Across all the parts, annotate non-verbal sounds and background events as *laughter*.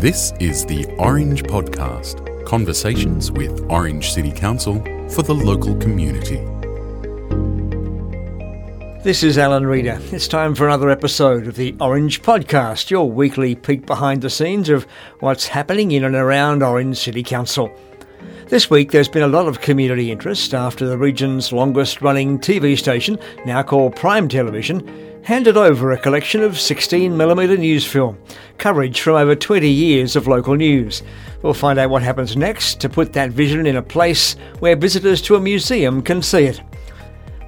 This is the Orange Podcast conversations with Orange City Council for the local community. This is Alan Reader. It's time for another episode of the Orange Podcast, your weekly peek behind the scenes of what's happening in and around Orange City Council. This week there's been a lot of community interest after the region's longest running TV station, now called Prime Television, handed over a collection of 16mm news film, coverage from over 20 years of local news. We'll find out what happens next to put that vision in a place where visitors to a museum can see it.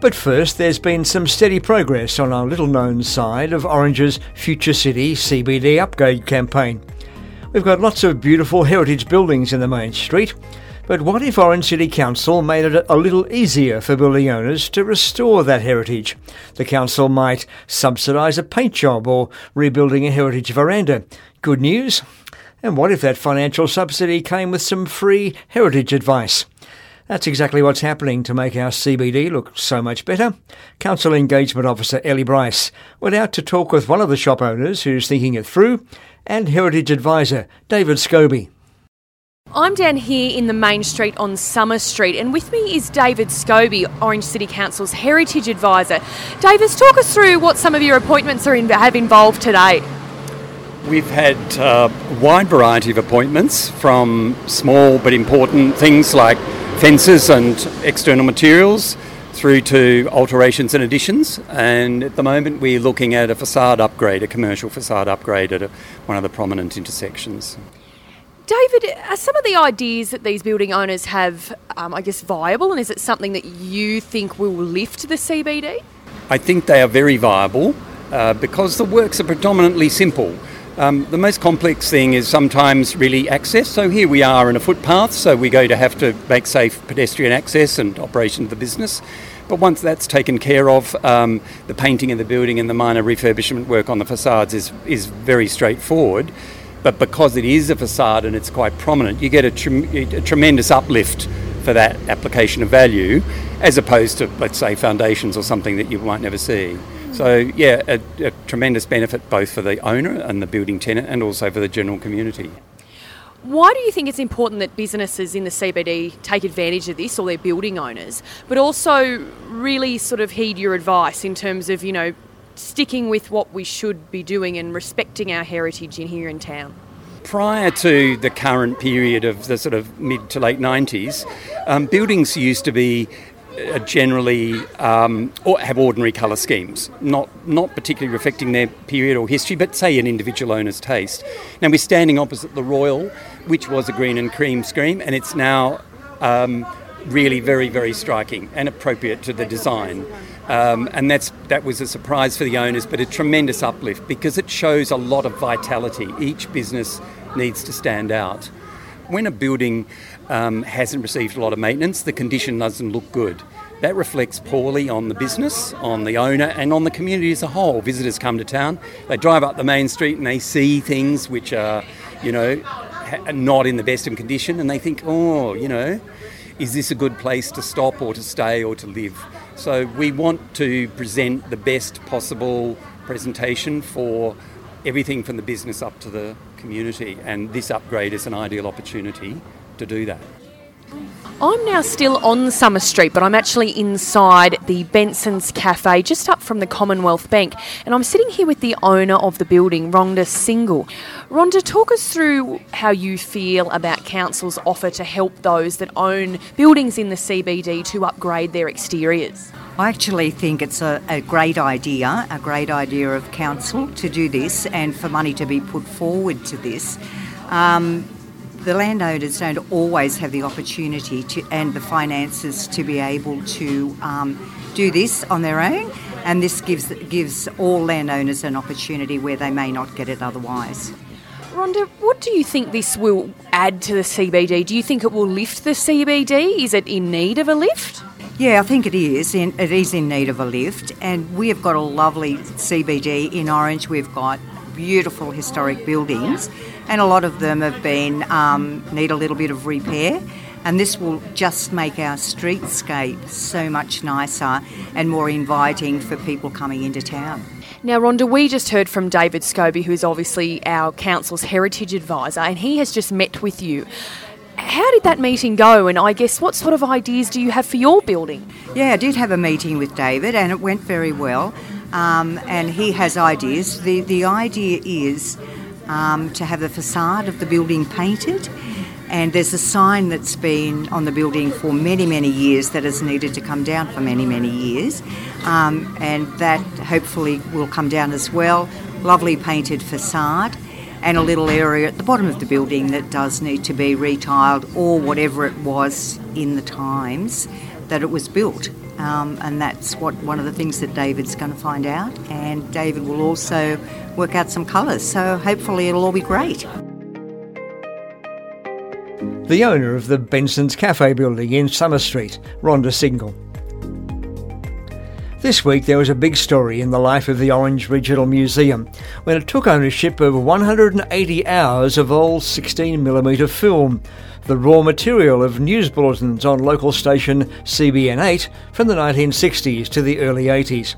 But first, there's been some steady progress on our little known side of Orange's Future City CBD upgrade campaign. We've got lots of beautiful heritage buildings in the main street, but what if Orange City Council made it a little easier for building owners to restore that heritage? The council might subsidise a paint job or rebuilding a heritage veranda. Good news? And what if that financial subsidy came with some free heritage advice? That's exactly what's happening to make our CBD look so much better. Council Engagement Officer Ellie Bryce went out to talk with one of the shop owners who's thinking it through and Heritage Advisor David Scobie. I'm down here in the main street on Summer Street, and with me is David Scobie, Orange City Council's Heritage Advisor. David, talk us through what some of your appointments are in, have involved today. We've had uh, a wide variety of appointments from small but important things like fences and external materials through to alterations and additions. And at the moment, we're looking at a facade upgrade, a commercial facade upgrade at a, one of the prominent intersections. David, are some of the ideas that these building owners have, um, I guess, viable, and is it something that you think will lift the CBD? I think they are very viable uh, because the works are predominantly simple. Um, the most complex thing is sometimes really access. So here we are in a footpath, so we're going to have to make safe pedestrian access and operation of the business. But once that's taken care of, um, the painting of the building and the minor refurbishment work on the facades is, is very straightforward. But because it is a facade and it's quite prominent, you get a, tre- a tremendous uplift for that application of value, as opposed to, let's say, foundations or something that you might never see. Hmm. So, yeah, a, a, tremendous benefit both for the owner and the building tenant and also for the general community. Why do you think it's important that businesses in the CBD take advantage of this, or their building owners, but also really sort of heed your advice in terms of, you know, sticking with what we should be doing and respecting our heritage in here in town? Prior to the current period of the sort of mid to late 90s, um, buildings used to be uh, generally um, or have ordinary colour schemes, not not particularly reflecting their period or history, but say an individual owner's taste. Now we're standing opposite the Royal, which was a green and cream scheme, and it's now um, really very very striking and appropriate to the design. Um, and that's that was a surprise for the owners, but a tremendous uplift because it shows a lot of vitality. Each business needs to stand out. When a building um, hasn't received a lot of maintenance, the condition doesn't look good. That reflects poorly on the business, on the owner, and on the community as a whole. Visitors come to town, they drive up the main street and they see things which are, you know, not in the best of condition, and they think, oh, you know, is this a good place to stop or to stay or to live? So we want to present the best possible presentation for everything from the business up to the community, and this upgrade is an ideal opportunity to do that. I'm now still on Summer Street, but I'm actually inside the Benson's Cafe, just up from the Commonwealth Bank, and I'm sitting here with the owner of the building, Rhonda Single. Rhonda, talk us through how you feel about council's offer to help those that own buildings in the CBD to upgrade their exteriors. I actually think it's a, a, great idea, a great idea of council to do this and for money to be put forward to this. Um, the landowners don't always have the opportunity to and the finances to be able to um, do this on their own, and this gives gives all landowners an opportunity where they may not get it otherwise. Rhonda, what do you think this will add to the CBD? Do you think it will lift the CBD? Is it in need of a lift? Yeah, I think it is. In, it is in need of a lift, and we have got a lovely CBD in Orange. We've got beautiful historic buildings, and a lot of them have been um, need a little bit of repair. And this will just make our streetscape so much nicer and more inviting for people coming into town. Now, Rhonda, we just heard from David Scobie, who's obviously our council's heritage advisor, and he has just met with you. How did that meeting go? And I guess what sort of ideas do you have for your building? Yeah, I did have a meeting with David, and it went very well. Um, and he has ideas. The the idea is um, to have the facade of the building painted. And there's a sign that's been on the building for many, many years that has needed to come down for many, many years. Um, and that hopefully will come down as well. Lovely painted facade and a little area at the bottom of the building that does need to be retiled or whatever it was in the times that it was built. Um, and that's what one of the things that David's going to find out. And David will also work out some colours. So hopefully it'll all be great. The owner of the Benson's Cafe building in Summer Street, Rhonda Single. This week there was a big story in the life of the Orange Regional Museum when it took ownership of 180 hours of old 16mm film, the raw material of news bulletins on local station CBN8 from the 1960s to the early 80s.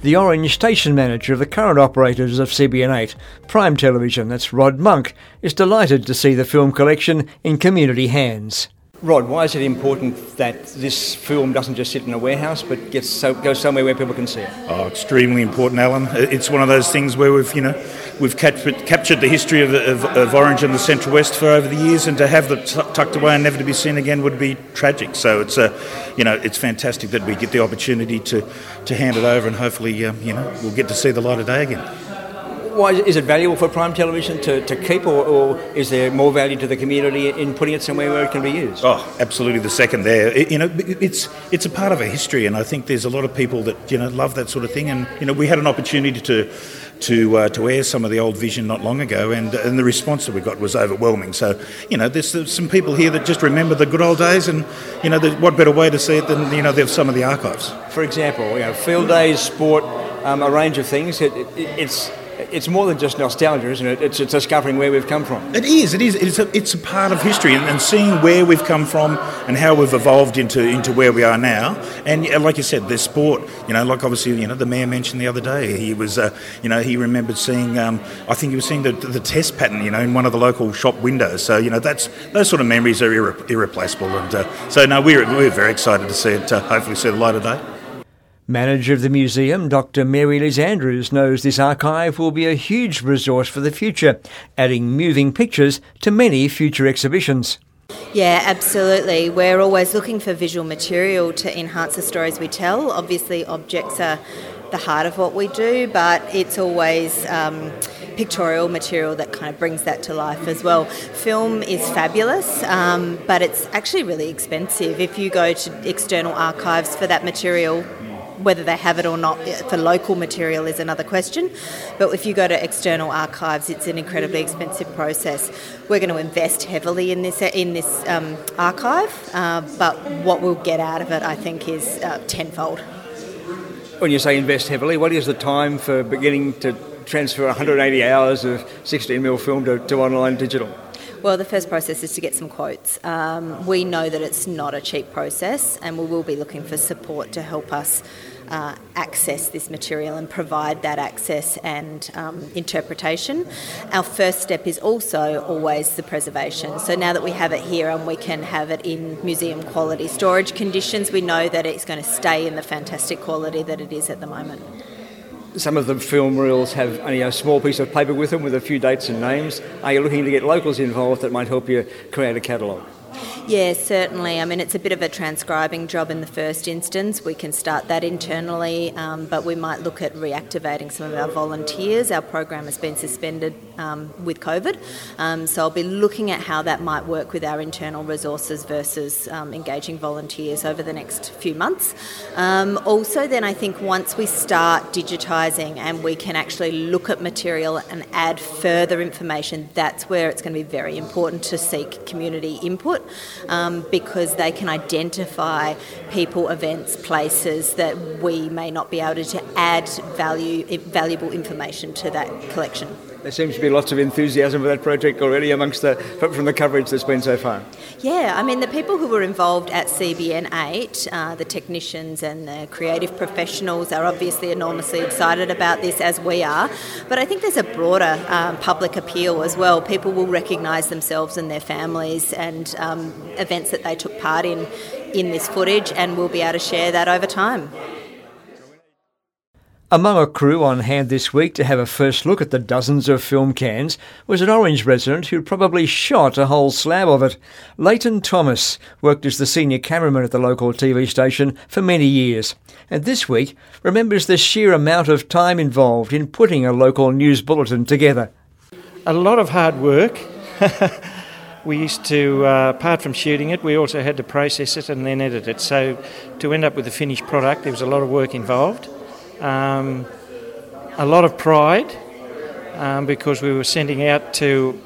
The Orange station manager of the current operators of CBN8, Prime Television, that's Rod Monk, is delighted to see the film collection in community hands. Rod, why is it important that this film doesn't just sit in a warehouse but gets so, goes somewhere where people can see it? Oh, extremely important, Alan. It's one of those things where we've, you know, we've captured, captured the history of, of, of, Orange and the Central West for over the years, and to have them t- tucked away and never to be seen again would be tragic. So it's a, you know, it's fantastic that we get the opportunity to, to hand it over, and hopefully, um, you know, we'll get to see the light of day again why is it valuable for prime television to, to keep, or, or, is there more value to the community in putting it somewhere where it can be used? Oh, absolutely. The second there, it, you know, it's it's a part of our history, and I think there's a lot of people that you know love that sort of thing. And you know, we had an opportunity to to uh, to air some of the old vision not long ago, and and the response that we got was overwhelming. So you know, there's, there's some people here that just remember the good old days, and you know, what better way to see it than you know, there's some of the archives. For example, you know, field days, sport, um, a range of things. It, it, it's it's more than just nostalgia, isn't it? It's, it's discovering where we've come from. It is. It is. It's a, it's a part of history, and, and, seeing where we've come from and how we've evolved into into where we are now. And like you said, there's sport. You know, like obviously, you know, the mayor mentioned the other day. He was, uh, you know, he remembered seeing. Um, I think he was seeing the, the test pattern. You know, in one of the local shop windows. So you know, that's those sort of memories are irre- irreplaceable. And uh, so no, we're we're very excited to see it. Uh, hopefully, see the light of day. Manager of the museum, Dr. Mary Liz Andrews, knows this archive will be a huge resource for the future, adding moving pictures to many future exhibitions. Yeah, absolutely. We're always looking for visual material to enhance the stories we tell. Obviously, objects are the heart of what we do, but it's always um, pictorial material that kind of brings that to life as well. Film is fabulous, um, but it's actually really expensive. If you go to external archives for that material, whether they have it or not for local material is another question. But if you go to external archives, it's an incredibly expensive process. We're going to invest heavily in this in this um, archive, uh, but what we'll get out of it, I think, is uh, tenfold. When you say invest heavily, what is the time for beginning to transfer 180 hours of 16mm film to, to online digital? Well, the first process is to get some quotes. Um, we know that it's not a cheap process, and we will be looking for support to help us uh, access this material and provide that access and um, interpretation. Our first step is also always the preservation. So now that we have it here and we can have it in museum quality storage conditions, we know that it's going to stay in the fantastic quality that it is at the moment some of the film reels have only a small piece of paper with them with a few dates and names. Are you looking to get locals involved that might help you create a catalogue? Yeah, certainly. I mean, it's a bit of a transcribing job in the first instance. We can start that internally, um, but we might look at reactivating some of our volunteers. Our program has been suspended um, with COVID, um, so I'll be looking at how that might work with our internal resources versus um, engaging volunteers over the next few months. Um, also, then I think once we start digitising and we can actually look at material and add further information, that's where it's going to be very important to seek community input um, because they can identify people, events, places that we may not be able to add value, valuable information to that collection. There seems to be lots of enthusiasm for that project already amongst the from the coverage that's been so far. Yeah, I mean, the people who were involved at CBN 8, uh, the technicians and the creative professionals, are obviously enormously excited about this, as we are. But I think there's a broader um, public appeal as well. People will recognise themselves and their families and um, events that they took part in in this footage, and we'll be able to share that over time. Among a crew on hand this week to have a first look at the dozens of film cans was an Orange resident who probably shot a whole slab of it. Leighton Thomas worked as the senior cameraman at the local TV station for many years, and this week remembers the sheer amount of time involved in putting a local news bulletin together. A lot of hard work. *laughs* we used to, uh, apart from shooting it, we also had to process it and then edit it. So to end up with a finished product, there was a lot of work involved um, a lot of pride um, because we were sending out to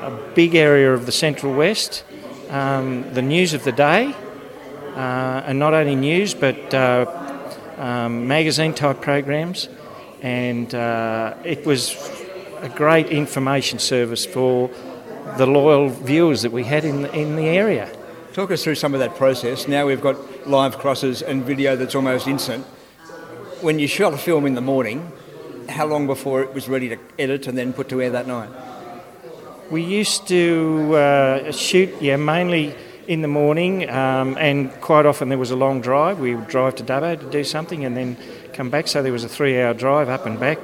a big area of the Central West um, the news of the day, uh, and not only news but uh, um, magazine type programs, and uh, it was a great information service for the loyal viewers that we had in the, in the area. Talk us through some of that process. Now we've got live crosses and video that's almost instant when you shot a film in the morning, how long before it was ready to edit and then put to air that night? We used to uh, shoot, yeah, mainly in the morning, um, and quite often there was a long drive. We would drive to Dubbo to do something and then come back, so there was a three hour drive up and back.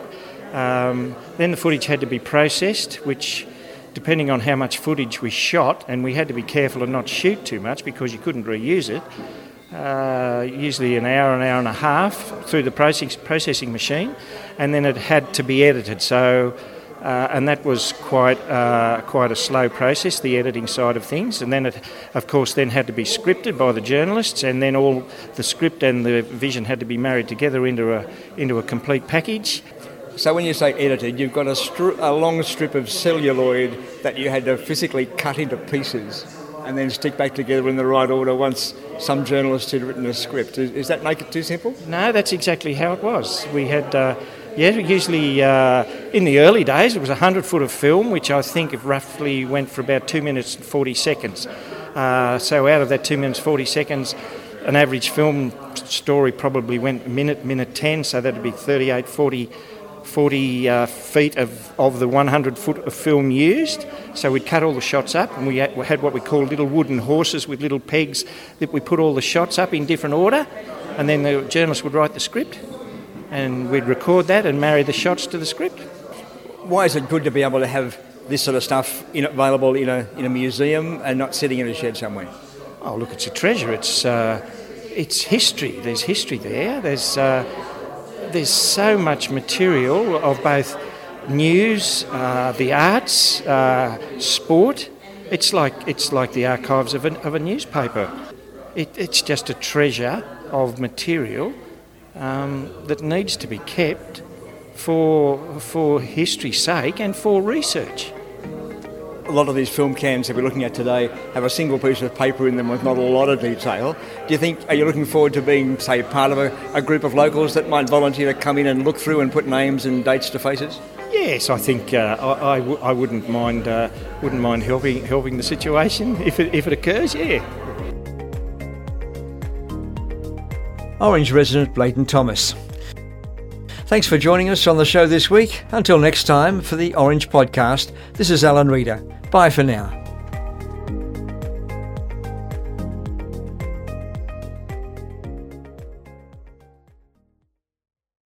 Um, then the footage had to be processed, which, depending on how much footage we shot, and we had to be careful and not shoot too much because you couldn't reuse it uh, usually an hour, an hour and a half through the process, processing machine, and then it had to be edited. So, uh, and that was quite uh, quite a slow process, the editing side of things. And then it, of course, then had to be scripted by the journalists, and then all the script and the vision had to be married together into a into a complete package. So when you say edited, you've got a, stri- a long strip of celluloid that you had to physically cut into pieces and then stick back together in the right order once some journalist had written a script. Is that make it too simple? No, that's exactly how it was. We had. Uh, yeah, usually uh, in the early days it was a 100 foot of film, which I think roughly went for about 2 minutes and 40 seconds. Uh, so out of that 2 minutes 40 seconds, an average film story probably went a minute, minute 10, so that'd be 38, 40 40 uh, feet of, of the 100 foot of film used. So we'd cut all the shots up, and we had, we had what we call little wooden horses with little pegs that we put all the shots up in different order, and then the journalist would write the script, and we'd record that and marry the shots to the script. Why is it good to be able to have this sort of stuff in, available in a, in a museum and not sitting in a shed somewhere? Oh, look, it's a treasure. It's, uh, it's history. There's history there. There's. Uh, there's so much material of both news, uh, the arts, uh, sport. It's like it's like the archives of a, of a newspaper. It, it's just a treasure of material um, that needs to be kept for for history's sake and for research a lot of these film cans that we're looking at today have a single piece of paper in them with not a lot of detail. Do you think, are you looking forward to being, say, part of a, a group of locals that might volunteer to come in and look through and put names and dates to faces? Yes, I think uh, I, I, w- I wouldn't mind uh, wouldn't mind helping helping the situation *laughs* if it, if it occurs. Yeah. Orange resident Leighton Thomas. Thanks for joining us on the show this week. Until next time, for the Orange Podcast, this is Alan Reader. Bye for now.